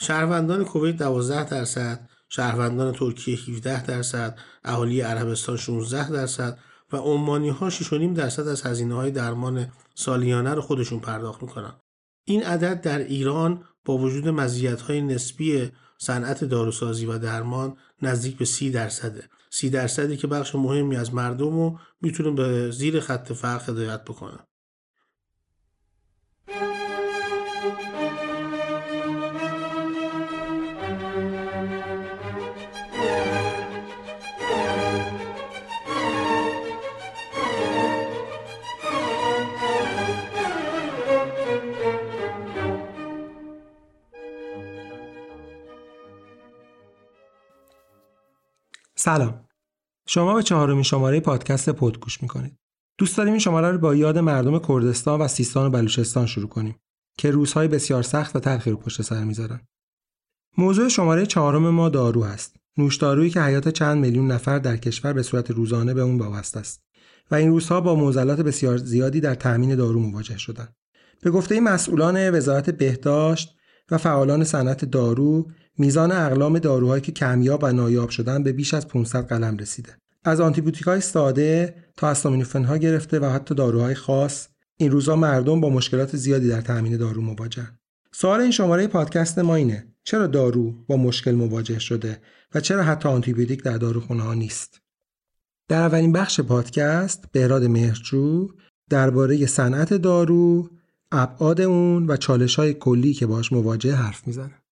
شهروندان کویت 12 درصد شهروندان ترکیه 17 درصد اهالی عربستان 16 درصد و عمانی ها 6.5 درصد از هزینه های درمان سالیانه رو خودشون پرداخت می‌کنن. این عدد در ایران با وجود مزیت های نسبی صنعت داروسازی و درمان نزدیک به 30 درصده. 30 درصدی که بخش مهمی از مردم رو می‌تونه به زیر خط فقر هدایت بکنن. سلام. شما به چهارمین شماره پادکست پود گوش می‌کنید. دوست داریم این شماره رو با یاد مردم کردستان و سیستان و بلوچستان شروع کنیم که روزهای بسیار سخت و تلخی رو پشت سر می‌ذارن. موضوع شماره چهارم ما دارو هست. نوشدارویی که حیات چند میلیون نفر در کشور به صورت روزانه به اون وابسته است و این روزها با معضلات بسیار زیادی در تأمین دارو مواجه شدند به گفته مسئولان وزارت بهداشت و فعالان صنعت دارو میزان اقلام داروهایی که کمیاب و نایاب شدن به بیش از 500 قلم رسیده. از آنتیبیوتیک های ساده تا استامینوفن ها گرفته و حتی داروهای خاص این روزها مردم با مشکلات زیادی در تامین دارو مواجه. سوال این شماره پادکست ما اینه چرا دارو با مشکل مواجه شده و چرا حتی آنتیبیوتیک در داروخانه ها نیست؟ در اولین بخش پادکست بهراد مهرجو درباره صنعت دارو، ابعاد اون و چالش های کلی که باش مواجه حرف می‌زنه.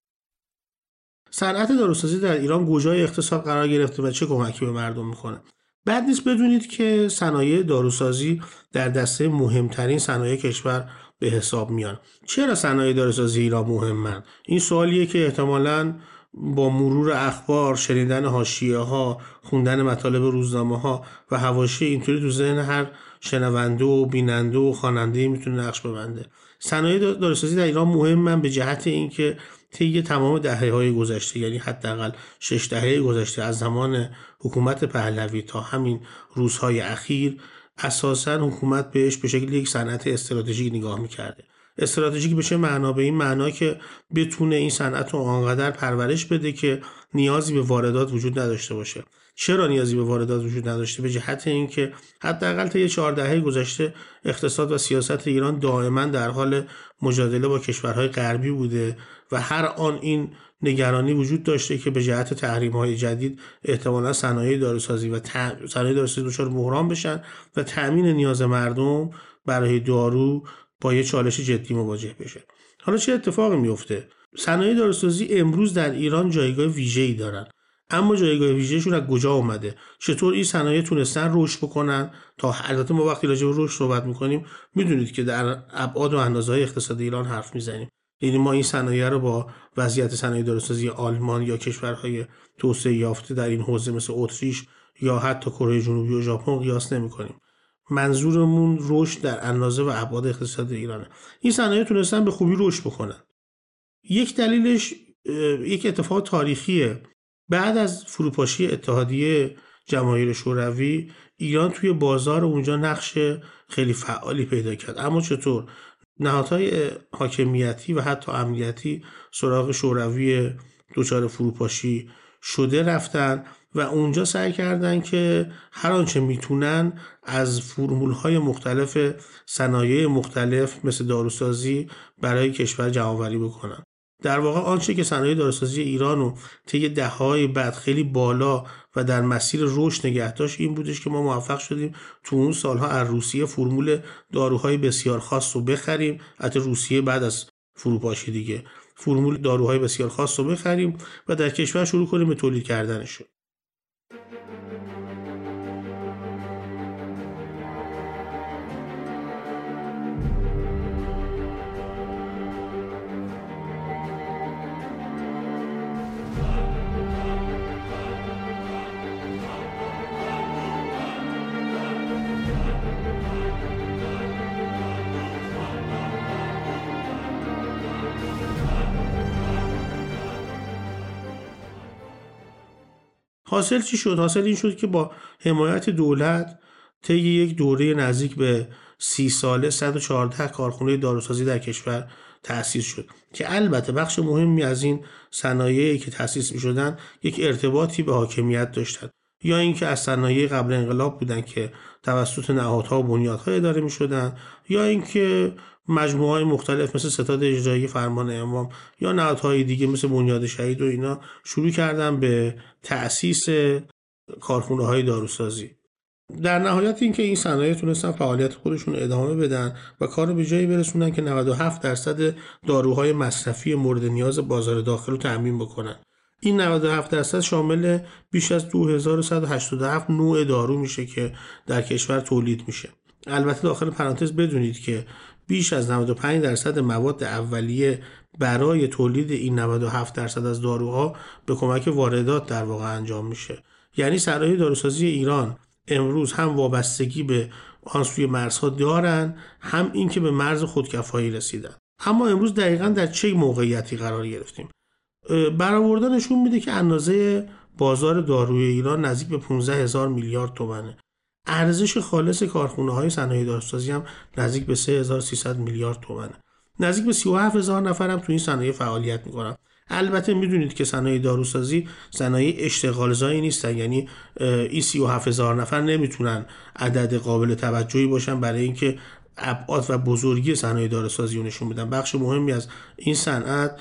صنعت داروسازی در ایران کجای اقتصاد قرار گرفته و چه کمکی به مردم می‌کنه؟ بعد نیست بدونید که صنایع داروسازی در دسته مهمترین صنایع کشور به حساب میان. چرا صنایع داروسازی ایران مهمن؟ این سوالیه که احتمالا با مرور اخبار شنیدن حاشیه ها خوندن مطالب روزنامه ها و حواشی اینطوری تو ذهن هر شنونده و بیننده و خواننده می‌تونه نقش ببنده. صنایع داروسازی در ایران مهمن به جهت اینکه طی تمام دهه های گذشته یعنی حداقل شش دهه گذشته از زمان حکومت پهلوی تا همین روزهای اخیر اساسا حکومت بهش به شکل یک صنعت استراتژیک نگاه می‌کرده. استراتژیک به چه معنا؟ به این معنا که بتونه این صنعت رو آنقدر پرورش بده که نیازی به واردات وجود نداشته باشه. چرا نیازی به واردات وجود نداشته؟ به جهت اینکه حداقل طی چهار دهه گذشته اقتصاد و سیاست ایران دائما در حال مجادله با کشورهای غربی بوده و هر آن این نگرانی وجود داشته که به جهت تحریم های جدید احتمالا صنایع داروسازی و صنایع داروسازی دچار بحران بشن و تأمین نیاز مردم برای دارو با یه چالش جدی مواجه بشه. حالا چه اتفاقی میفته صنایع داروسازی امروز در ایران جایگاه ویژه‌ای دارن. اما جایگاه ویژهشون از کجا اومده؟ چطور این صنایع تونستن رشد بکنن؟ تا البته ما وقتی راجع به رشد صحبت می‌کنیم می‌دونید که در ابعاد و اندازه های اقتصاد ایران حرف می‌زنیم. یعنی ما این صنایع رو با وضعیت صنایع داروسازی آلمان یا کشورهای توسعه یافته در این حوزه مثل اتریش یا حتی کره جنوبی و ژاپن قیاس نمی‌کنیم. منظورمون رشد در اندازه و ابعاد اقتصاد ایرانه. این صنایع تونستن به خوبی رشد بکنن. یک دلیلش یک اتفاق تاریخیه. بعد از فروپاشی اتحادیه جماهیر شوروی ایران توی بازار اونجا نقش خیلی فعالی پیدا کرد. اما چطور؟ نهادهای حاکمیتی و حتی امنیتی سراغ شوروی دچار فروپاشی شده رفتن و اونجا سعی کردن که هر آنچه می‌تونن از فرمول های مختلف صنایع مختلف مثل داروسازی برای کشور جمعآوری بکنن. در واقع آنچه که صنایع داروسازی ایران رو طی دههای بعد خیلی بالا و در مسیر رشد نگه داشت این بودش که ما موفق شدیم تو اون سالها از روسیه فرمول داروهای بسیار خاص رو بخریم. حتی روسیه بعد از فروپاشی دیگه فرمول داروهای بسیار خاص رو بخریم و در کشور شروع کنیم به تولید کردنشون. حاصل چی شد؟ حاصل این شد که با حمایت دولت طی یک دوره نزدیک به سی ساله 114 کارخونه داروسازی در کشور تأسیس شد که البته بخش مهمی از این صنایعی که تأسیس می شدن یک ارتباطی به حاکمیت داشتند یا اینکه از صنایع قبل انقلاب بودن که توسط نهادها و بنیادها اداره می شدن یا اینکه مجموعه های مختلف مثل ستاد اجرایی فرمان امام یا نهادهای دیگه مثل بنیاد شهید و اینا شروع کردن به تأسیس کارخونه های داروسازی. در نهایت اینکه این صنایع تونستن فعالیت خودشون ادامه بدن و کار به جایی برسونن که 97 درصد داروهای مصرفی مورد نیاز بازار داخل رو تأمین بکنن. این 97 درصد شامل بیش از 2187 نوع دارو میشه که در کشور تولید میشه. البته داخل پرانتز بدونید که بیش از 95 درصد مواد اولیه برای تولید این 97 درصد از داروها به کمک واردات در واقع انجام میشه. یعنی صنایع داروسازی ایران امروز هم وابستگی به آن سوی مرزها دارن هم اینکه به مرز خودکفایی رسیدن. اما امروز دقیقا در چه موقعیتی قرار گرفتیم؟ برآوردا نشون میده که اندازه بازار داروی ایران نزدیک به 15 هزار میلیارد تومنه. ارزش خالص کارخونه های صنایع داروسازی هم نزدیک به 3300 میلیارد تومنه. نزدیک به 37 هزار نفر هم تو این صنایع فعالیت می‌کنن. البته می‌دونید که صنایع داروسازی صنایع اشتغالزایی نیستن. یعنی این 37 هزار نفر نمی‌تونن عدد قابل توجهی باشن برای اینکه ابعاد و بزرگی صنایع داروسازی رو نشون بدن. بخش مهمی از این صنعت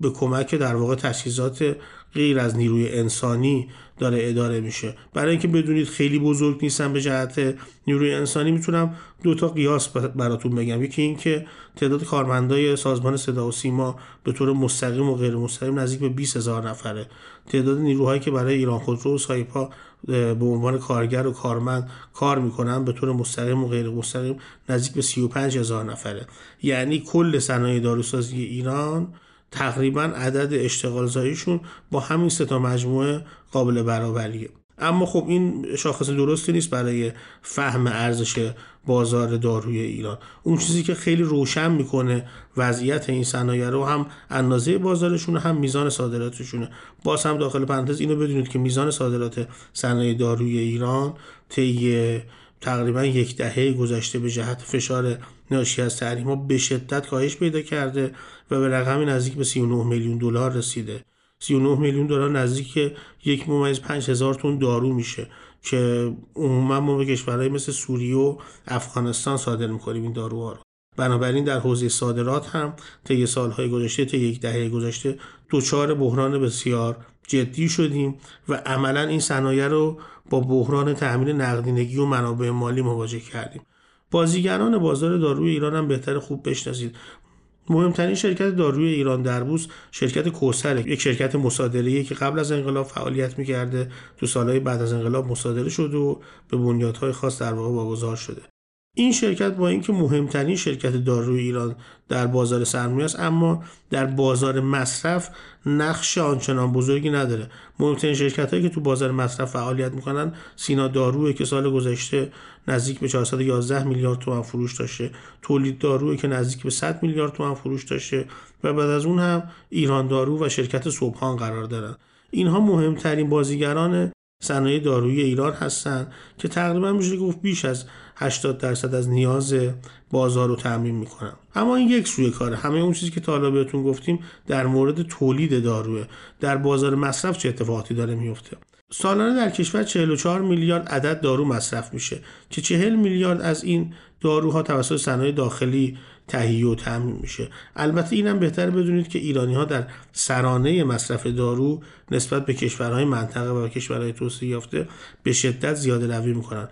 به کمک در واقع تجهیزات غیر از نیروی انسانی داره اداره میشه. برای اینکه بدونید خیلی بزرگ نیستن به جهت نیروی انسانی می‌تونم دو تا قیاس براتون بگم. یکی اینکه تعداد کارمندای سازمان صدا و سیما به طور مستقیم و غیر مستقیم نزدیک به 20 هزار نفره. تعداد نیروهایی که برای ایران خودرو و سایپا به عنوان کارگر و کارمند کار می‌کنن به طور مستقیم و غیر مستقیم نزدیک به 35 هزار نفره. یعنی کل صنایع داروسازی ایران تقریبا عدد اشتغال زاییشون با همین سه تا مجموعه قابل برابریه. اما خب این شاخص درستی نیست برای فهم ارزش بازار داروی ایران. اون چیزی که خیلی روشن می‌کنه وضعیت این صنایع رو هم اندازه بازارشون هم میزان صادراتشونه. باز هم داخل پرانتز اینو بدونید که میزان صادرات صنایع داروی ایران طی تقریبا یک دهه گذشته به جهت فشار ناشی از تحریم ها به شدت کاهش پیدا کرده و به رقمی نزدیک به 39 میلیون دلار رسیده. 39 میلیون دلار نزدیک یک ممیز 5 هزار تن دارو میشه که عموما ما به کشورهای مثل سوریه و افغانستان صادر می‌کنیم این داروها رو. بنابراین در حوزه صادرات هم طی سالهای گذشته طی یک دهه گذشته دچار بحران بسیار جدی شدیم و عملا این صنایع رو با بحران تأمین نقدینگی و منابع مالی مواجه کردیم. بازیگران بازار داروی ایران هم بهتر خوب بشناسید. مهمترین شرکت داروی ایران دربوس شرکت کوسر یک شرکت مصادره که قبل از انقلاب فعالیت می‌کرده تو سالهای بعد از انقلاب مصادره شده و به بنیادهای خاص در واقع واگذار شده. این شرکت با اینکه مهمترین شرکت داروی ایران در بازار سرمایه است اما در بازار مصرف نقش آنچنان بزرگی نداره. مهمترین شرکت هایی که تو بازار مصرف فعالیت می‌کنن سینا داروی که سال گذشته نزدیک به 411 میلیارد تومان فروش داشته تولید داروی که نزدیک به 100 میلیارد تومان فروش داشته و بعد از اون هم ایران دارو و شرکت صبحان قرار دارن. اینها مهمترین بازیگران صنایع دارویی ایران هستند که تقریبا میشه گفت بیش از 80 درصد از نیاز بازار رو تعمین می‌کنن اما این یک سوی کاره. همه اون چیزی که تا حالا بهتون گفتیم در مورد تولید داروه. در بازار مصرف چه اتفاقاتی داره میفته سالانه در کشور 44 میلیارد عدد دارو مصرف میشه که 40 میلیارد از این داروها توسط صنایع داخلی تهیه و تامین میشه. البته اینم بهتر بدونید که ایرانی ها در سرانه مصرف دارو نسبت به کشورهای منطقه و کشورهای توسعه یافته به شدت زیاده روی می‌کنن.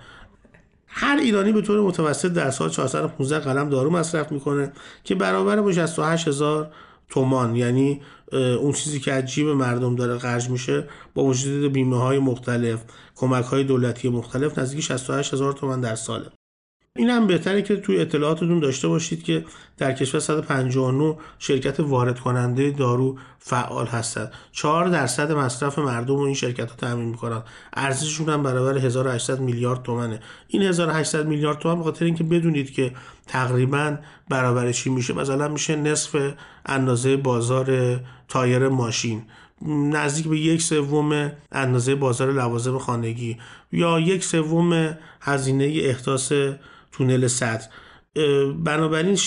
هر ایرانی به طور متوسط در سال 415 قلم دارو مصرف می‌کنه که برابر با 68 هزار تومان یعنی اون چیزی که از جیب مردم داره خرج میشه با وجود بیمه های مختلف کمک های دولتی مختلف نزدیک 68 هزار تومان در ساله. این هم بهتره که توی اطلاعاتتون داشته باشید که در کشور 159 شرکت وارد کننده دارو فعال هستند 4 درصد مصرف مردم و این شرکت ها تامین می‌کنن. ارزششون هم برابر 1800 میلیارد تومنه. این 1800 میلیارد تومن به خاطر اینکه بدونید که تقریبا برابر چی میشه. مثلا میشه نصف اندازه بازار تایر ماشین. نزدیک به یک سوم اندازه بازار لوازم خانگی. یا یک سوم هزینه احداث تونل سطح. بنابراین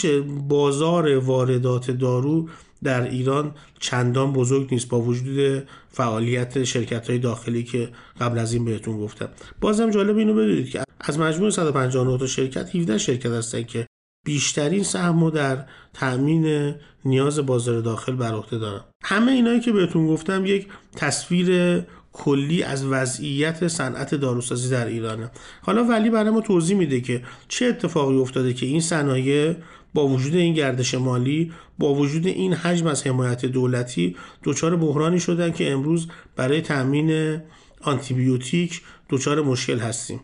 بازار واردات دارو در ایران چندان بزرگ نیست با وجود فعالیت شرکت های داخلی که قبل از این بهتون گفتم. بازم جالب اینو بدونید که از مجموع 159 تا شرکت 17 شرکت هستن که بیشترین سهم در تأمین نیاز بازار داخل بر عهده دارن. همه اینایی که بهتون گفتم یک تصویر کلی از وضعیت صنعت داروسازی در ایرانه. حالا ولی برای ما توضیح میده که چه اتفاقی افتاده که این صنایع با وجود این گردش مالی با وجود این حجم از حمایت دولتی دچار بحرانی شدن که امروز برای تامین آنتیبیوتیک دچار مشکل هستیم.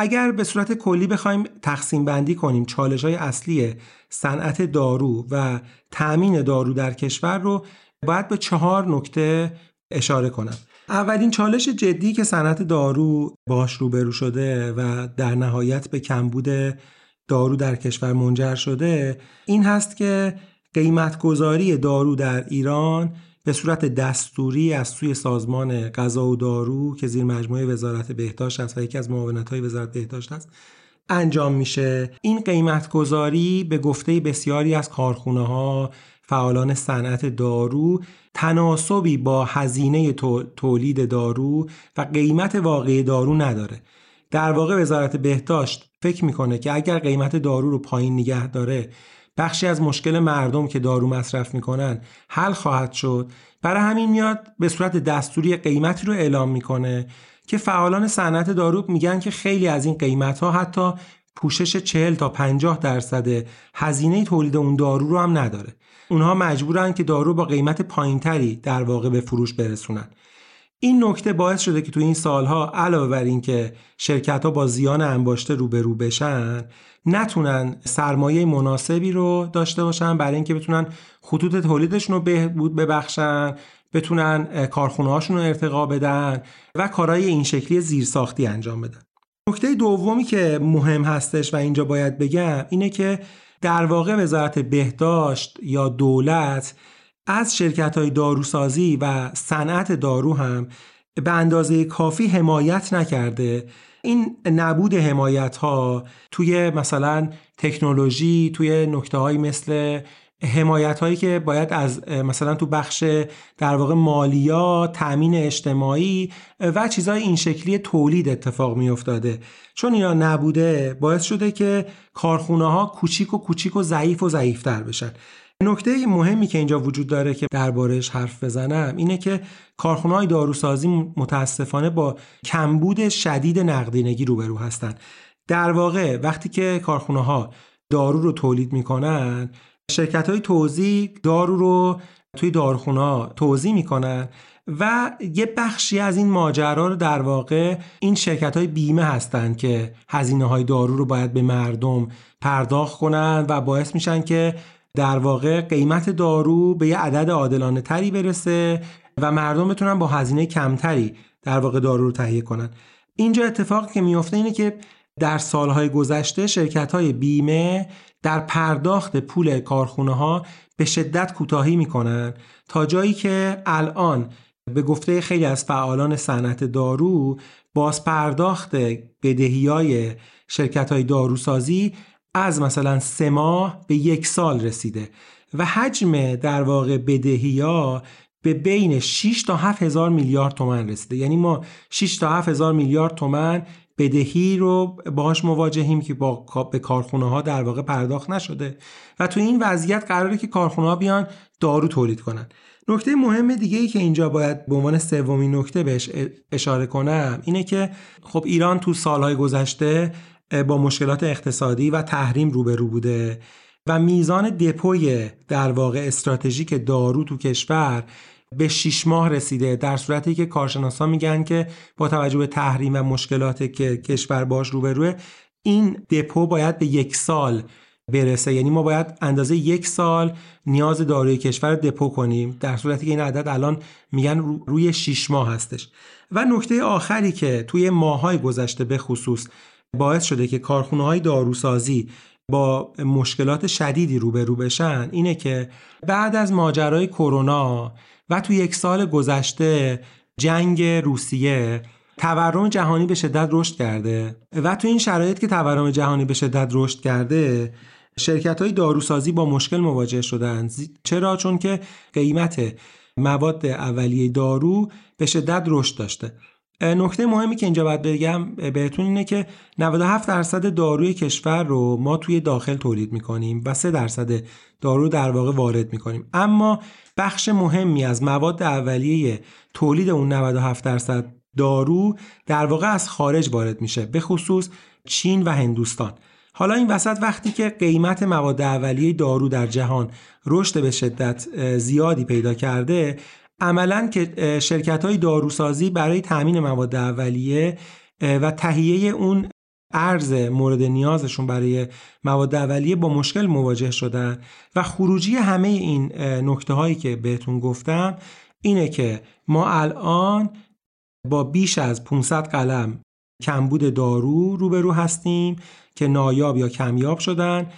اگر به صورت کلی بخوایم تقسیم بندی کنیم چالش های اصلی صنعت دارو و تأمین دارو در کشور رو باید به چهار نکته اشاره کنم. اولین چالش جدی که صنعت دارو باش روبرو شده و در نهایت به کمبود دارو در کشور منجر شده این هست که قیمتگذاری دارو در ایران به صورت دستوری از سوی سازمان غذا و دارو که زیر مجموعه وزارت بهداشت است و یکی از معاونت های وزارت بهداشت است انجام میشه. این قیمتگذاری به گفته بسیاری از کارخونه ها فعالان صنعت دارو تناسبی با هزینه تولید دارو و قیمت واقعی دارو نداره. در واقع وزارت بهداشت فکر می‌کنه که اگر قیمت دارو رو پایین نگه داره بخشی از مشکل مردم که دارو مصرف می‌کنن حل خواهد شد. برای همین میاد به صورت دستوری قیمتی رو اعلام می‌کنه که فعالان صنعت دارو میگن که خیلی از این قیمت ها حتی پوشش 40 تا 50 درصد هزینه تولید اون دارو رو هم نداره. اونها مجبورن که دارو با قیمت پایینتری در واقع به فروش برسونن. این نکته باعث شده که تو این سالها علاوه بر اینکه شرکت ها با زیان انباشته روبرو بشن نتونن سرمایه مناسبی رو داشته باشن برای اینکه بتونن خطوط تولیدشون رو بهبود ببخشن بتونن کارخونه رو ارتقا بدن و کارهای این شکلی زیرساختی انجام بدن. نکته دومی که مهم هستش و اینجا باید بگم اینه که در واقع وزارت بهداشت یا دولت از شرکت های داروسازی و صنعت دارو هم به اندازه کافی حمایت نکرده. این نبود حمایت ها توی مثلا تکنولوژی توی نکته مثل حمایت هایی که باید از مثلا تو بخش در واقع مالیات تأمین اجتماعی و چیزهای این شکلی تولید اتفاق می افتاده چون اینا نبوده باعث شده که کارخونه ها کوچیک و کوچیک و ضعیف و ضعیفتر بشن. نکته مهمی که اینجا وجود داره که دربارش حرف بزنم اینه که کارخونه های داروسازی متاسفانه با کمبود شدید نقدینگی روبرو هستن. در واقع وقتی که کارخونه ها دارو رو تولید می‌کنن شرکت های توزیع دارو رو توی داروخونه توضیح می‌کنن و یه بخشی از این ماجرا رو در واقع این شرکت های بیمه هستند که هزینه های دارو رو باید به مردم پرداخت کنن و باعث میشن که در واقع قیمت دارو به یه عدد عادلانه تری برسه و مردم بتونن با هزینه کمتری در واقع دارو رو تهیه کنن. اینجا اتفاقی که میفته اینه که در سالهای گذشته شرکت های بیمه در پرداخت پول کارخونه ها به شدت کوتاهی می‌کنن تا جایی که الان به گفته خیلی از فعالان صنعت دارو باز پرداخت بدهی های شرکت های داروسازی از مثلا سه ماه به یک سال رسیده و حجم در واقع بدهی ها به بین 6 تا 7 هزار میلیارد تومن رسیده. یعنی ما 6 تا 7 هزار میلیارد تومن بدهی رو باهاش مواجهیم که با به کارخونه ها در واقع پرداخت نشده. و تو این وضعیت قراره که کارخونه ها بیان دارو تولید کنن. نکته مهم دیگه ای که اینجا باید به عنوان سومین نکته بهش اشاره کنم اینه که خب ایران تو سالهای گذشته با مشکلات اقتصادی و تحریم روبرو بوده و میزان دپوی در واقع استراتژیک دارو تو کشور به 6 ماه رسیده در صورتی که کارشناسا میگن که با توجه به تحریم و مشکلات که کشور باش روبروه این دپو باید به یک سال برسه. یعنی ما باید اندازه یک سال نیاز داروی کشور دپو کنیم در صورتی که این عدد الان میگن روی 6 ماه هستش. و نکته آخری که توی ماهای گذشته به خصوص باعث شده که کارخونه های داروسازی با مشکلات شدیدی روبرو بشن اینه که بعد از ماجرای کرونا و تو یک سال گذشته جنگ روسیه تورم جهانی به شدت رشد کرده و تو این شرایط که تورم جهانی به شدت رشد کرده شرکت های داروسازی با مشکل مواجه شدن. چرا؟ چون که قیمت مواد اولیه دارو به شدت رشد داشته. نکته مهمی که اینجا باید بگم بهتون اینه که 97 درصد داروی کشور رو ما توی داخل تولید می‌کنیم و 3 درصد دارو در واقع وارد می‌کنیم. اما بخش مهمی از مواد اولیه تولید اون 97 درصد دارو در واقع از خارج وارد میشه به خصوص چین و هندوستان. حالا این وسط وقتی که قیمت مواد اولیه دارو در جهان رشد به شدت زیادی پیدا کرده عملا که شرکت های داروسازی برای تامین مواد اولیه و تهیه اون ارز مورد نیازشون برای مواد اولیه با مشکل مواجه شدن. و خروجی همه این نکته هایی که بهتون گفتم اینه که ما الان با بیش از 500 قلم کمبود دارو روبرو هستیم که نایاب یا کمیاب شدن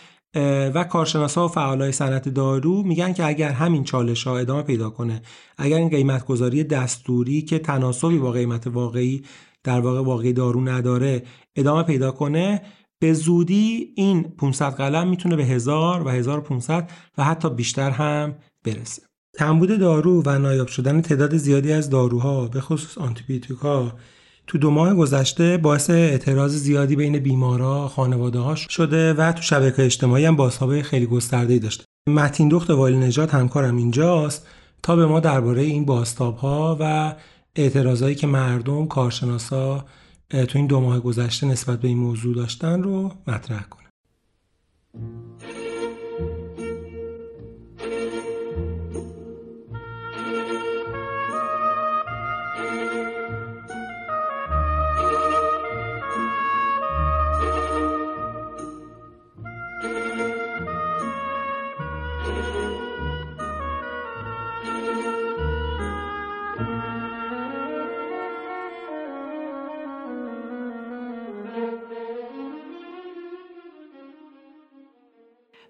و کارشناسا و فعالای صنعت دارو میگن که اگر همین چالش ها ادامه پیدا کنه اگر این قیمت گذاری دستوری که تناسبی با قیمت واقعی در واقع واقعی دارو نداره ادامه پیدا کنه به زودی این 500 قلم می‌تونه به 1000 و 1500 و حتی بیشتر هم برسه. کمبود دارو و نایاب شدن تعداد زیادی از داروها به خصوص آنتیبیوتیکا تو دو ماه گذشته باعث اعتراض زیادی بین بیمارا خانواده ها شده و تو شبکه اجتماعی هم بازتابه خیلی گسترده داشته. متین دخت وایل نجات همکارم اینجاست. تا به ما درباره این بازتاب ها و اعتراضایی که مردم کارشناسا تو این دو ماه گذشته نسبت به این موضوع داشتن رو مطرح کنه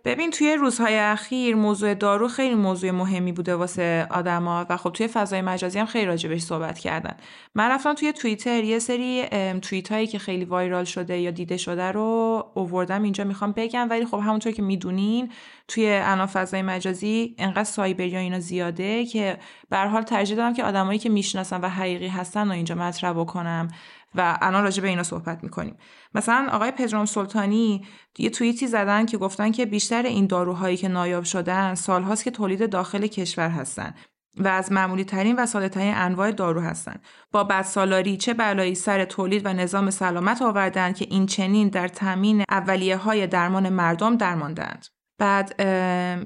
ببین توی روزهای اخیر موضوع دارو خیلی موضوع مهمی بوده واسه آدما و خب توی فضای مجازی هم خیلی راجبش صحبت کردن. من رفتم توی توییتر یه سری توییت هایی که خیلی وایرال شده یا دیده شده رو اووردم اینجا می‌خوام بگم. ولی خب همونطور که می‌دونین توی الان فضای مجازی انقدر سایبر یا اینا زیاده که به حال ترجیح دادم که آدمایی که می‌شناسن و حقیقی هستن رو اینجا مطرح بکنم. و الان راجع به اینا صحبت می‌کنیم مثلا آقای پدرام سلطانی یه توییتی زدن که گفتن که بیشتر این داروهایی که نایاب شدن سالهاست که تولید داخل کشور هستن و از معمولی ترین و ساده ترین انواع دارو هستند. با بدسالاری چه بلایی سر تولید و نظام سلامت آوردن که این چنین در تامین اولیه های درمان مردم درماندند. بعد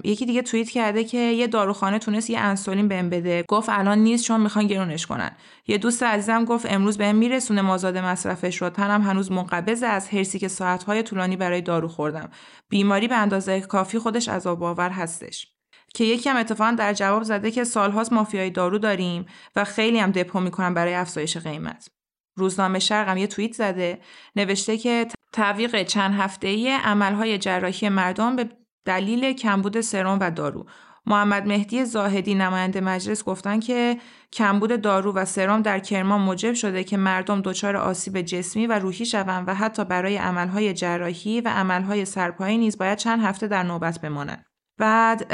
یکی دیگه توییت کرده که یه داروخانه تونست یه انسولین بهم بده. گفت الان نیست چون می‌خوان گرونش کنن. یه دوست عزیزم گفت امروز بهم میرسونه مازاد مصرفش رو. تنم هنوز منقبض از هرسی که ساعتهای طولانی برای دارو خوردم. بیماری به اندازه کافی خودش عذاب آور هستش. که یکی هم اتفاقا در جواب زده که سالهاست مافیای دارو داریم و خیلی هم دپو می‌کنن برای افزایش قیمت. روزنامه شرقم یه توییت زده. نوشته که تعویق چند هفته‌ای عملهای جراحی مردم به دلیل کمبود سرم و دارو محمد مهدی زاهدی نماینده مجلس گفتن که کمبود دارو و سرم در کرمان موجب شده که مردم دچار آسیب جسمی و روحی شوند و حتی برای عملهای جراحی و عملهای سرپایی نیز باید چند هفته در نوبت بمانند. بعد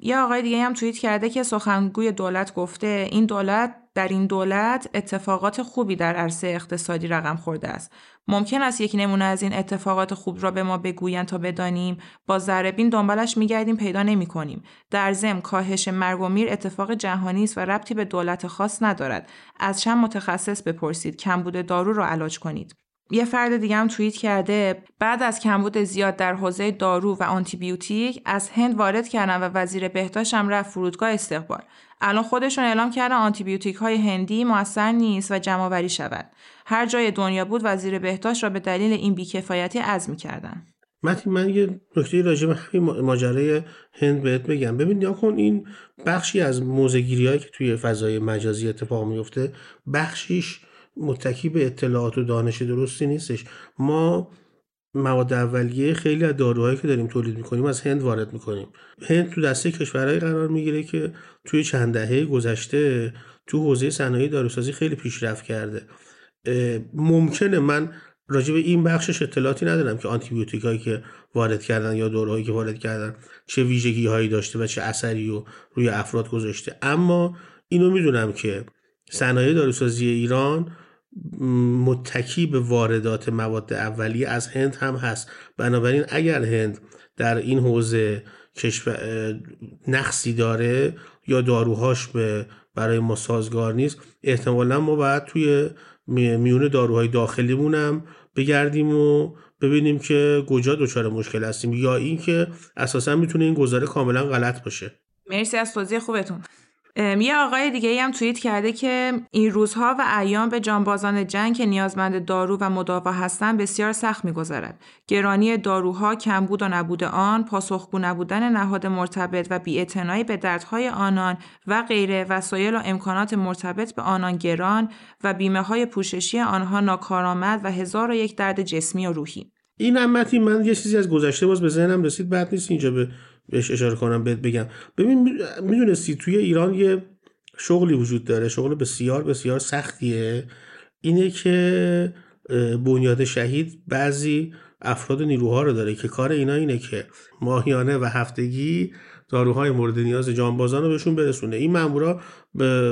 یه آقای دیگه هم توییت کرده که سخنگوی دولت گفته این دولت در این دولت اتفاقات خوبی در عرصه اقتصادی رقم خورده است. ممکن است یک نمونه از این اتفاقات خوب را به ما بگویند تا بدانیم با ذربین دنبالش میگردیم پیدا نمی کنیم. در ضمن کاهش مرگ و میر اتفاق جهانی است و ربطی به دولت خاص ندارد. از چند متخصص بپرسید کمبود دارو را علاج کنید. یه فرد دیگه هم توییت کرده بعد از کمبود زیاد در حوزه دارو و آنتیبیوتیک از هند وارد کردن و وزیر بهداشت هم رفت فرودگاه استقبال الان خودشون اعلام کردن آنتیبیوتیک های هندی موثر نیست و جمعآوری شود. هر جای دنیا بود وزیر بهداشت را به دلیل این بیکفایتی عزم کردن متین من یه نکته راجع به همین ماجرای هند بهت بگم. ببین یا کن این بخشی از موزگیری هایی که توی فضای مجازی اتفاق میفته بخشیش متکی به اطلاعات و دانش درستی نیستش. ما مواد اولیه خیلی از داروهایی که داریم تولید می‌کنیم از هند وارد می‌کنیم. هند تو دسته کشورهایی قرار می‌گیره که توی چند دهه گذشته تو حوزه صنایع داروسازی خیلی پیشرفت کرده. ممکنه من راجع به این بخشش اطلاعاتی ندارم که آنتیبیوتیک هایی که وارد کردن یا دورهایی که وارد کردن چه ویژگی هایی داشته و چه اثری رو روی افراد گذاشته. اما اینو می‌دونم که صنایع داروسازی ایران متکی به واردات مواد اولیه از هند هم هست. بنابراین اگر هند در این حوزه نقصی داره یا داروهاش به برای ما سازگار نیست احتمالا ما باید توی میون داروهای داخلیمون هم بگردیم و ببینیم که کجا دچار مشکل هستیم یا اینکه اساسا می‌تونه این گزاره کاملا غلط باشه. مرسی از توضیح خوبتون. یه آقای دیگه هم توییت کرده که این روزها و ایام به جانبازان جنگ که نیازمند دارو و مداوا هستند بسیار سخت میگذرد. گرانی داروها کمبود و نبود آن پاسخگو نبودن نهاد مرتبط و بیاعتنایی به دردهای آنان و غیره وسایل و امکانات مرتبط به آنان گران و بیمه های پوششی آنها ناکارآمد و هزار و یک درد جسمی و روحی. این امتی من یه چیزی از گذشته باز به ذهنم رسید بعد نیست اینجا به بهش اشاره کنم بهت بگم. ببین می‌دونستی توی ایران یه شغلی وجود داره شغل بسیار بسیار سختیه. اینه که بنیاد شهید بعضی افراد نیروها رو داره که کار اینا اینه که ماهیانه و هفتگی داروهای مورد نیاز جانبازان رو بهشون برسونه. این مامورا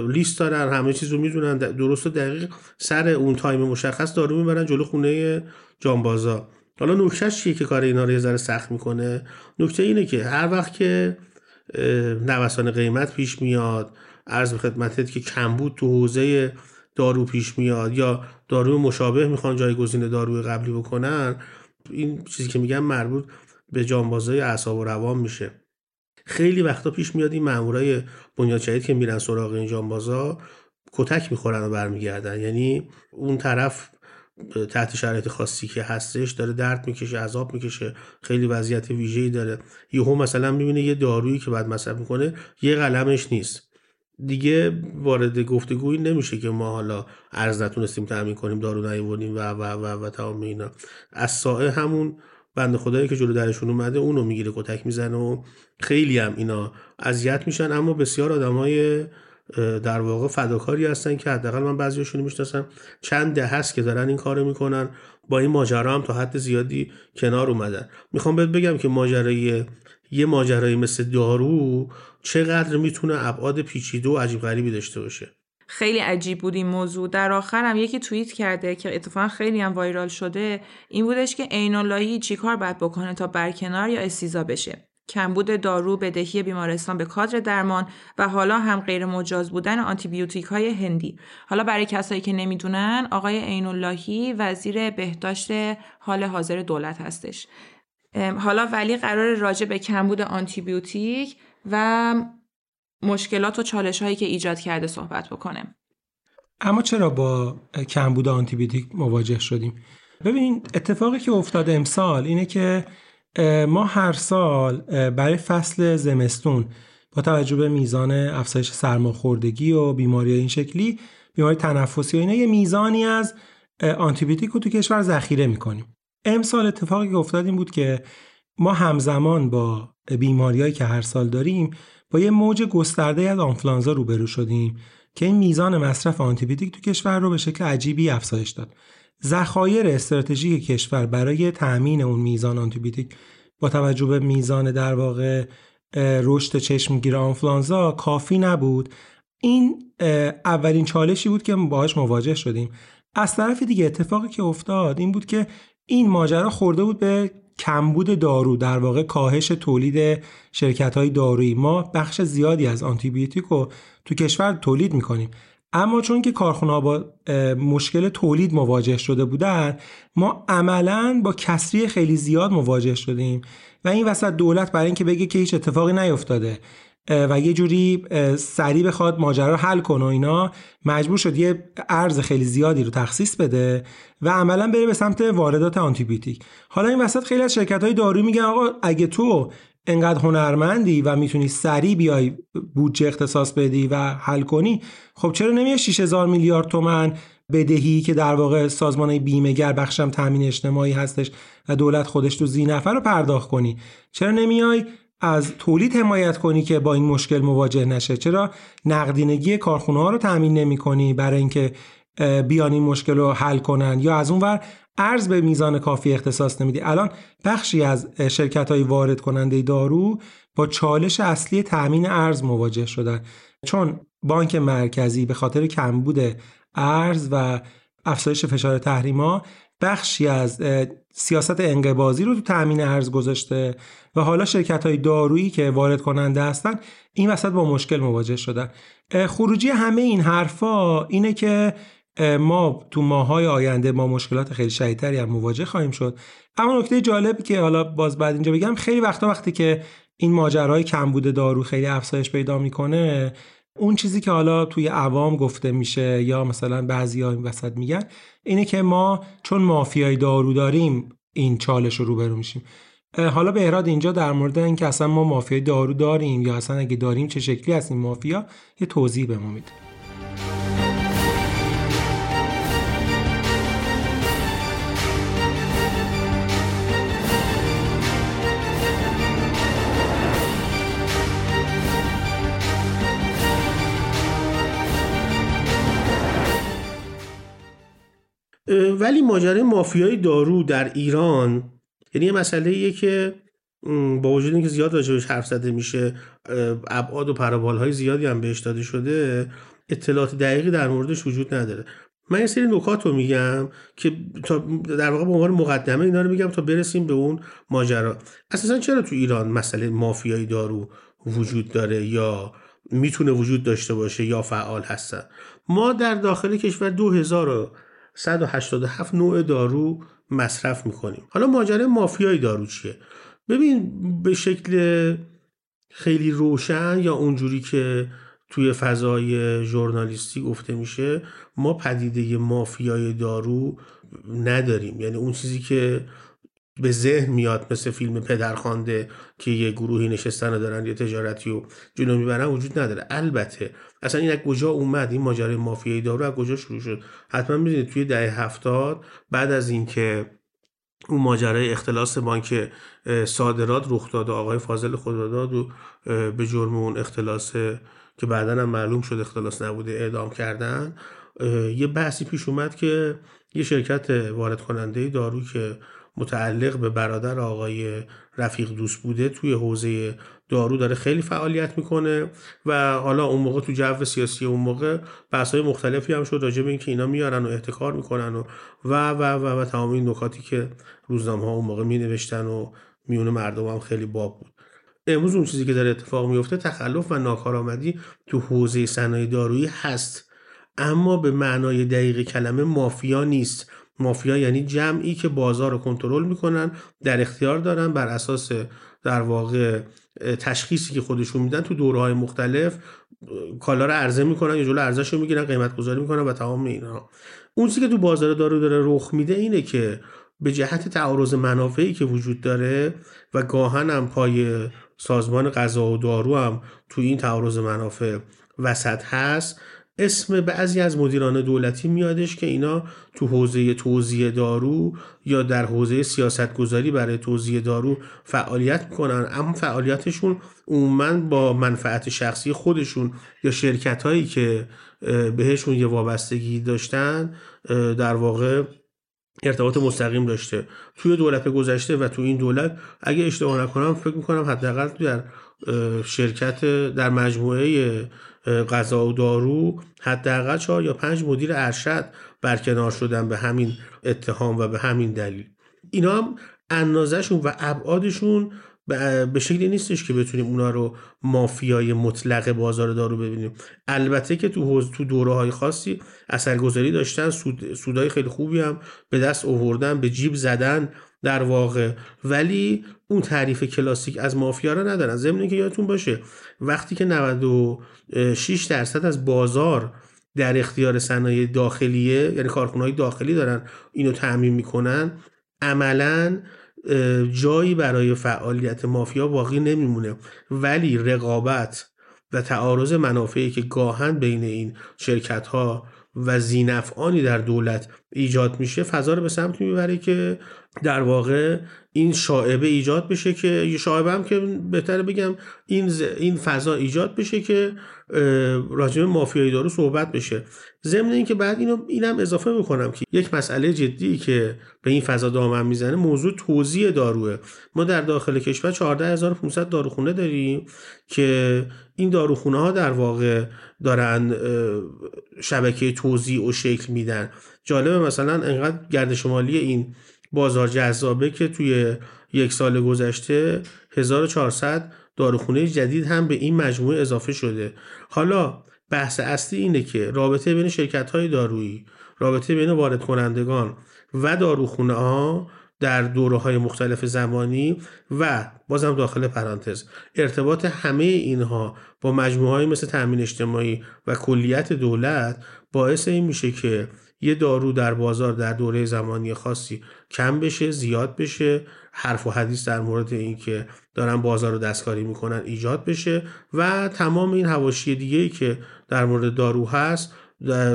لیست دارن همه چیز رو می‌دونن درست و دقیق سر اون تایم مشخص دارو می‌برن جلو خونه جانبازا. حالا نکتهش چیه که کار اینا رو یه ذره سخت می‌کنه؟ نکته اینه که هر وقت که نوسان قیمت پیش میاد عرض به خدمتت که کمبود تو حوزه دارو پیش میاد یا دارو مشابه می‌خوان جایگزین داروی قبلی بکنن این چیزی که میگم مربوط به جانبازای اعصاب و روان میشه. خیلی وقتا پیش میاد این مامورای بنیاد شهید که میرن سراغ این جانبازا کتک می‌خورن و برمیگردن. یعنی اون طرف تحت شرایط خاصی که هستش داره درد می‌کشه عذاب می‌کشه خیلی وضعیت ویژه‌ای داره. یهو مثلا می‌بینه یه دارویی که بعد مصرف می‌کنه یه قلمش نیست. دیگه وارد گفتگویی نمیشه که ما حالا ارز نتونستیم تامین کنیم دارو نیوردیم و و و و تمام اینا. از سائه همون بنده خدایی که جلو درشون اومده اونو می‌گیره کتک می‌زنه و خیلی هم اینا اذیت میشن. اما بسیار آدمای در واقع فداکاری هستن که حداقل من بعضیشون می‌شناسم. چند ده هست که دارن این کارو می‌کنن. با این ماجرا هم تا حد زیادی کنار اومدن. می‌خوام بهت بگم که ماجرای یه ماجرایی مثل دارو چقدر می‌تونه ابعاد پیچیده و عجیب غریبی داشته باشه. خیلی عجیب بود این موضوع. در آخر هم یکی توییت کرده که اتفاقا خیلی هم وایرال شده. این بودش که عین چیکار باید بکنه تا برکنار یا استیزا بشه. کمبود دارو بدهی بیمارستان به کادر درمان و حالا هم غیر مجاز بودن آنتیبیوتیک های هندی. حالا برای کسایی که نمی‌دونن آقای عین اللهی وزیر بهداشت حال حاضر دولت هستش. حالا ولی قرار راجع به کمبود آنتیبیوتیک و مشکلات و چالش هایی که ایجاد کرده صحبت بکنه اما چرا با کمبود آنتیبیوتیک مواجه شدیم؟ ببین اتفاقی که افتاده امسال اینه که ما هر سال برای فصل زمستون با توجه به میزان افزایش سرماخوردگی و بیماری این شکلی بیماری تنفسی و اینا یه میزانی از آنتیبیوتیک رو تو کشور ذخیره می‌کنیم. امسال اتفاقی که افتاد این بود که ما همزمان با بیماریایی که هر سال داریم با یه موج گسترده از آنفلانزا روبرو شدیم که این میزان مصرف آنتیبیوتیک تو کشور رو به شکل عجیبی افزایش داد. ذخایر استراتژیک کشور برای تأمین اون میزان آنتیبیوتیک. با توجه به میزان در واقع رشد چشمگیر آنفلانزا کافی نبود. این اولین چالشی بود که باهاش مواجه شدیم. از طرف دیگه اتفاقی که افتاد این بود که این ماجرا خورده بود به کمبود دارو در واقع کاهش تولید شرکت های دارویی. ما بخش زیادی از آنتیبیوتیک رو تو کشور تولید می‌کنیم. اما چون که کارخونه با مشکل تولید مواجه شده بودن ما عملا با کسری خیلی زیاد مواجه شدیم. و این وسط دولت برای اینکه بگه که هیچ اتفاقی نیفتاده. و یه جوری سریع بخواد ماجرا رو حل کنه و اینا مجبور شد یه ارز خیلی زیادی رو تخصیص بده و عملا بره به سمت واردات آنتیبیوتیک. حالا این وسط خیلی از شرکت های دارویی میگن آقا اگه تو انقدر هنرمندی و می‌تونی سریع بیای بودجه اختصاص بدی و حل کنی خب چرا نمیای 6000 میلیارد تومن بدهی که در واقع سازمان بیمه گر بخشم تامین اجتماعی هستش و دولت خودش تو زی نفر رو پرداخت کنی؟ چرا نمیای از تولید حمایت کنی که با این مشکل مواجه نشه؟ چرا نقدینگی کارخونه ها رو تامین نمی کنی برای اینکه بیان این مشکل رو حل کنن؟ یا از اون ور ارز به میزان کافی اختصاص نمیدی. الان بخشی از شرکت های وارد کننده دارو با چالش اصلی تأمین ارز مواجه شدن. چون بانک مرکزی به خاطر کمبود ارز و افزایش فشار تحریما بخشی از سیاست انقبازی رو تو تأمین ارز گذاشته و حالا شرکت های دارویی که وارد کننده هستن این وسط با مشکل مواجه شدن. خروجی همه این حرفا اینه که ما تو ماهای آینده ما مشکلات خیلی شدیدتری هم مواجه خواهیم شد. اما نکته جالبی که حالا باز بعد اینجا بگم خیلی وقتا وقتی که این ماجرای کمبود دارو خیلی افزایش پیدا می‌کنه اون چیزی که حالا توی عوام گفته میشه یا مثلا بعضی این وسط میگن اینه که ما چون مافیای دارو داریم این چالش رو روبرو میشیم. حالا به اراد اینجا در مورد اینکه اصلا ما مافیای دارو داریم یا اصلا اگه داریم چه شکلی هست این مافیا یه توضیح به ما میده. ولی ماجرای مافیای دارو در ایران یعنی یه مسئله ایه که با وجود اینکه زیاد راجبش حرف زده میشه ابعاد و پرابال های زیادی هم بهش داده شده اطلاعات دقیقی در موردش وجود نداره. من یه سری نکات رو میگم که تا در واقع به عنوان مقدمه اینا رو میگم تا برسیم به اون ماجرا. اساسا چرا تو ایران مسئله مافیای دارو وجود داره یا می‌تونه وجود داشته باشه یا فعال هستن؟ ما در داخل کشور 2000 187 نوع دارو مصرف می‌کنیم. حالا ماجرای مافیای دارو چیه؟ ببین به شکل خیلی روشن یا اونجوری که توی فضای ژورنالیستی گفته میشه ما پدیده مافیای دارو نداریم. یعنی اون چیزی که به ذهن میاد مثل فیلم پدرخوانده که یه گروهی نشستن دارن یه تجارتی و جلو می‌برن وجود نداره. البته اصلا این از کجا اومد؟ این ماجرای مافیایی دارو از کجا شروع شد؟ حتما می‌دونید توی دهه هفتاد بعد از اینکه اون ماجرای اختلاس بانک صادرات رخ داد و آقای فاضل خداداد و به جرم اون اختلاس که بعدا هم معلوم شد اختلاس نبوده اعدام کردن یه بحثی پیش اومد که یه شرکت وارد کننده دارو که متعلق به برادر آقای رفیق دوست بوده توی حوزه دارو داره خیلی فعالیت می‌کنه و حالا اون موقع تو جو سیاسی اون موقع بحث های مختلفی هم شد راجع به اینکه اینا میارن و احتکار می‌کنن و و و و, و تمام این نکاتی که روزنامه ها اون موقع می نوشتن و میون مردم هم خیلی باب بود. امروز اون چیزی که داره اتفاق میفته تخلف و ناکارآمدی تو حوزه صنایع دارویی هست. اما به معنای دقیق کلمه مافیا نیست. مافیا یعنی جمعی که بازار رو کنترل می‌کنن در اختیار دارن بر اساس در واقع تشخیصی که خودشون میدن تو دوره های مختلف کالا رو عرضه می‌کنن یا جلو ارزش رو می‌گیرن قیمت گذاری می‌کنن و تمام اینا. اون چیزی که تو بازار دارو داره رخ میده اینه که به جهت تعارض منافعی که وجود داره و گاهن هم پای سازمان غذا و دارو هم تو این تعارض منافع وسط هست اسم بعضی از مدیران دولتی میادش که اینا تو حوزه توزیع دارو یا در حوزه سیاست گذاری برای توزیع دارو فعالیت می‌کنن اما فعالیتشون عموما با منفعت شخصی خودشون یا شرکت هایی که بهشون یه وابستگی داشتن در واقع ارتباط مستقیم داشته. توی دولت گذشته و تو این دولت اگه اشتباه نکنم فکر می‌کنم حداقل در شرکت در مجموعه غذا و دارو حداقل چهار یا پنج مدیر ارشد برکنار شدن به همین اتهام و به همین دلیل. اینا هم اندازشون و ابعادشون به شکلی نیستش که بتونیم اونا رو مافیای مطلق بازار دارو ببینیم. البته که تو تو دوره های خاصی اثرگذاری داشتن سود، سودای خیلی خوبی هم به دست آوردن به جیب زدن. در واقع. ولی اون تعریف کلاسیک از مافیا رو ندارن. ضمن که یادتون باشه وقتی که 96 درصد از بازار در اختیار صنایع داخلیه یعنی کارخونه داخلی دارن اینو تعمین می‌کنن عملا جایی برای فعالیت مافیا باقی نمیمونه. ولی رقابت و تعارض منافعی که گاهن بین این شرکت ها و زینفعانی در دولت ایجاد میشه فضا رو به سمت می‌بره که در واقع این شاعبه ایجاد بشه که شاعبه هم که بهتره بگم این این فضا ایجاد بشه که راجع به مافیای دارو صحبت بشه. ضمن اینکه بعد اینو اینم اضافه می‌کنم که یک مسئله جدی که به این فضا دامن می‌زنه موضوع توزیع داروه. ما در داخل کشور 14500 داروخونه داریم که این داروخونه ها در واقع دارن شبکه توزیع و شکل میدن. جالبه مثلا انقدر گرد شمالی این بازار جذابه که توی یک سال گذشته 1400 داروخونه جدید هم به این مجموعه اضافه شده. حالا بحث اصلی اینه که رابطه بین شرکت های دارویی رابطه بین وارد کنندگان و داروخونه ها در دوره های مختلف زمانی و بازم داخل پرانتز ارتباط همه اینها با مجموعه های مثل تأمین اجتماعی و کلیت دولت باعث این میشه که یه دارو در بازار در دوره زمانی خاصی کم بشه زیاد بشه. حرف و حدیث در مورد اینکه دارن بازار رو دستکاری می‌کنن ایجاد بشه و تمام این حواشی دیگه ای که در مورد دارو هست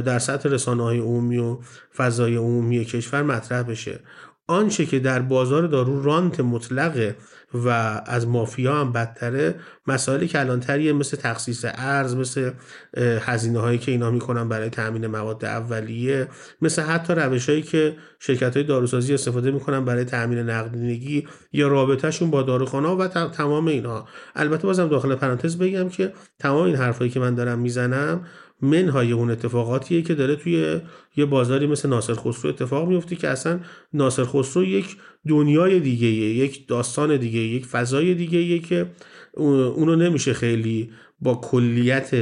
در سطح رسانه های عمومی و فضای عمومی کشور مطرح بشه. آنچه که در بازار دارو رانت مطلقه و از مافیا هم بدتره. مسائلی که الان تریه مثل تخصیص ارز مثل هزینه هایی که اینا می‌کنن برای تامین مواد اولیه مثل حتی روش هایی که شرکت های داروسازی استفاده می‌کنن برای تامین نقدینگی یا رابطهشون با داروخانه و تمام اینها. البته بازم داخل پرانتز بگم که تمام این حرفایی که من دارم می‌زنم منهای اون اتفاقاتیه که داره توی یه بازاری مثل ناصر خسرو اتفاق میفته که اصلا ناصر خسرو یک دنیای دیگه یک داستان دیگه یک فضای دیگه که اونو نمیشه خیلی با کلیت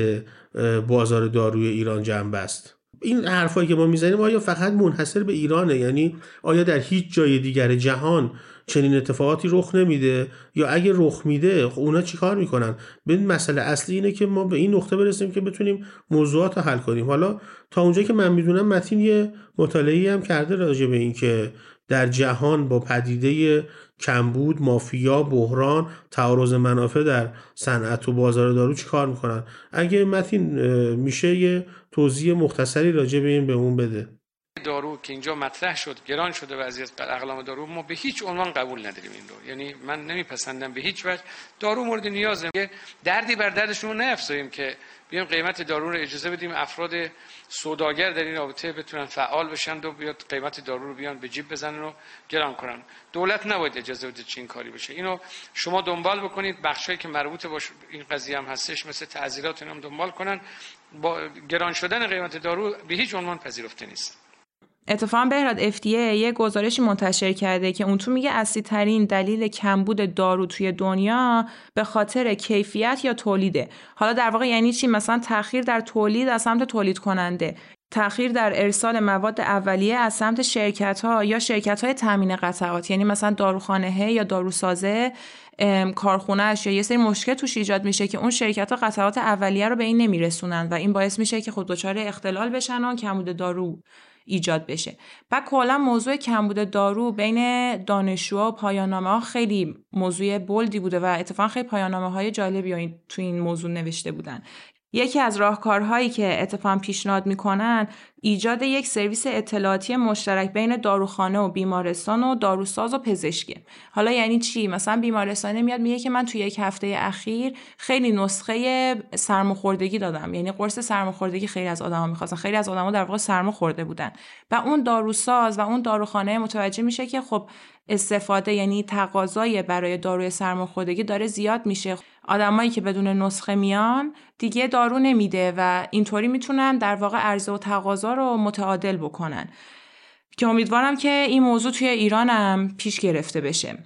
بازار داروی ایران جمع بست. این حرفایی که ما می‌زنیم آیا فقط منحصر به ایرانه؟ یعنی آیا در هیچ جای دیگر جهان چنین اتفاقاتی رخ نمیده یا اگه رخ میده خب اونا چیکار می‌کنن؟ به مسئله اصلی اینه که ما به این نقطه برسیم که بتونیم موضوعات رو حل کنیم. حالا تا اونجا که من می‌دونم متین یه مطالعه هم کرده راجع به این که در جهان با پدیده کمبود مافیا بحران تعارض منافع در صنعت و بازار دارو چیکار می‌کنن؟ اگه متین میشه یه توضیح مختصری راجع به این به اون بده. دارو که اینجا مطرح شد گران شده وضعیت از اقلام دارو ما به هیچ عنوان قبول نداریم این رو. یعنی من نمیپسندم به هیچ وجه. دارو مورد نیازه که دردی بر دردشون رو نیفزاییم که بیایم قیمت دارو رو اجازه بدیم افراد سوداگر در این رابطه بتونن فعال بشن و بیاد قیمت دارو رو بیان به جیب بزنن و گران کنن. دولت نباید اجازه بده چین کاری بشه. اینو شما دنبال بکنید. بخشایی که مربوط با این قضیه هم هستش مثل تعزیرات هم دنبال کنن. با گران شدن قیمت دارو به هیچ عنوان پذیرفته نیست. اتفاقا بهراد FDA یه گزارشی منتشر کرده که اون تو میگه اصلی ترین دلیل کمبود دارو توی دنیا به خاطر کیفیت یا تولیده. حالا در واقع یعنی چی؟ مثلا تاخیر در تولید از سمت تولید کننده تاخیر در ارسال مواد اولیه از سمت شرکت ها یا شرکت های تامین قطعات. یعنی مثلا داروخانه یا داروسازه کارخونهش یا یه سری مشکل توش ایجاد میشه که اون شرکت ها قطعات اولیه رو به این نمیرسونن و این باعث میشه که خود دچار اختلال بشن و کمبود دارو ایجاد بشه. و کلا موضوع کمبود دارو بین دانشجوها و پایانامه ها خیلی موضوع بلدی بوده و اتفاقا خیلی پایانامه های جالبی تو این موضوع نوشته بودن. یکی از راهکارهایی که اتفاقا پیشنهاد می‌کنن ایجاد یک سرویس اطلاعاتی مشترک بین داروخانه و بیمارستان و داروساز و پزشکی حالا یعنی چی؟ مثلا بیمارستان میاد میگه که من توی یک هفته اخیر خیلی نسخه سرماخوردگی دادم. یعنی قرص سرماخوردگی خیلی از آدما می‌خواستن. خیلی از آدما در واقع سرما خورده بودن. و اون داروساز و اون داروخانه متوجه میشه که خب استفاده یعنی تقاضای برای داروی سرماخوردگی داره زیاد میشه. آدمایی که بدون نسخه میان دیگه دارو نمیده و اینطوری می‌تونن در واقع عرضه و تقاضا رو متعادل بکنن. که امیدوارم که این موضوع توی ایران هم پیش گرفته بشه.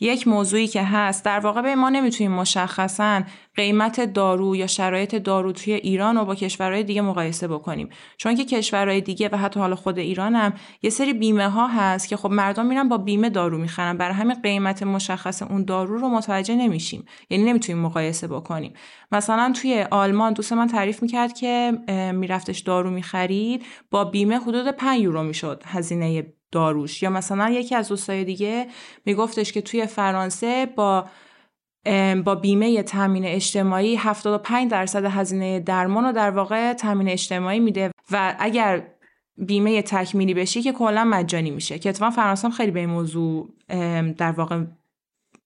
یک موضوعی که هست در واقع به ما نمی‌تونیم مشخصا قیمت دارو یا شرایط دارو توی ایران رو با کشورهای دیگه مقایسه بکنیم. چون که کشورهای دیگه و حتی حالا خود ایران هم یه سری بیمه ها هست که خب مردم میرن با بیمه دارو می‌خرن. برای همین قیمت مشخص اون دارو رو متوجه نمیشیم. یعنی نمی‌تونیم مقایسه بکنیم. مثلا توی آلمان دوست من تعریف می‌کرد که میرفتش دارو می‌خرید با بیمه حدود 5 یورو می‌شد هزینه داروش. یا مثلا یکی از دوستای دیگه میگفتش که توی فرانسه با با بیمه تامین اجتماعی 75 درصد هزینه درمان رو در واقع تامین اجتماعی میده و اگر بیمه تکمیلی بشی که کلا مجانی میشه که اتفاقا فرانسه خیلی به این موضوع در واقع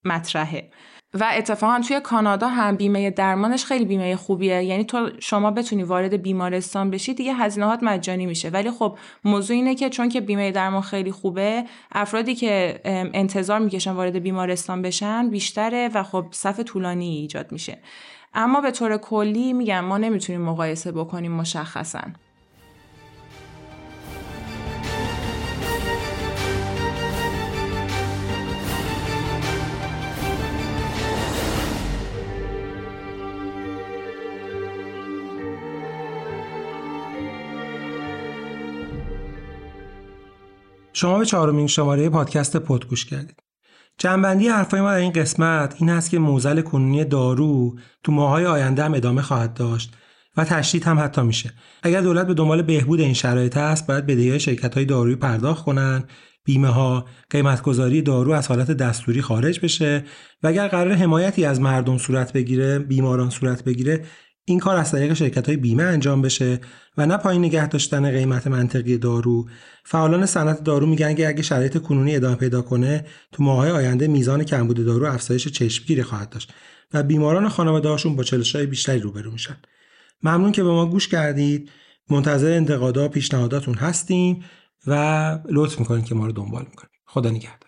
مطرحه. و اتفاقا توی کانادا هم بیمه درمانش خیلی بیمه خوبیه. یعنی تو شما بتونی وارد بیمارستان بشی دیگه هزینهات مجانی میشه. ولی خب موضوع اینه که چون که بیمه درمان خیلی خوبه افرادی که انتظار می‌کشن وارد بیمارستان بشن بیشتره و خب صف طولانی ایجاد میشه. اما به طور کلی میگم ما نمی‌تونیم مقایسه بکنیم مشخصا. شما به چهارمین شماره پادکست پد گوش کردید. جنبندی حرفای ما در این قسمت این است که موزل کنونی دارو تو ماهای آینده هم ادامه خواهد داشت و تشدید هم حتی میشه. اگر دولت به دنبال بهبود این شرایط است، باید بدهی شرکت های دارویی پرداخت کنند، بیمه ها، قیمتگذاری دارو از حالت دستوری خارج بشه و اگر قرار حمایتی از مردم صورت بگیره، بیماران صورت بگیره، این کار از طریق شرکت های بیمه انجام بشه و نه پایین نگه داشتن قیمت منطقی دارو. فعالان صنعت دارو میگن که اگه شرایط کنونی ادامه پیدا کنه تو ماهای آینده میزان کمبود دارو افزایش چشمگیری خواهد داشت و بیماران خانواده هاشون با چالش‌های بیشتری روبرو میشن. ممنون که به ما گوش کردید. منتظر انتقادا پیشنهاداتون هستیم و لطف می‌کنید که ما رو دنبال می‌کنید. خدا نگهدار.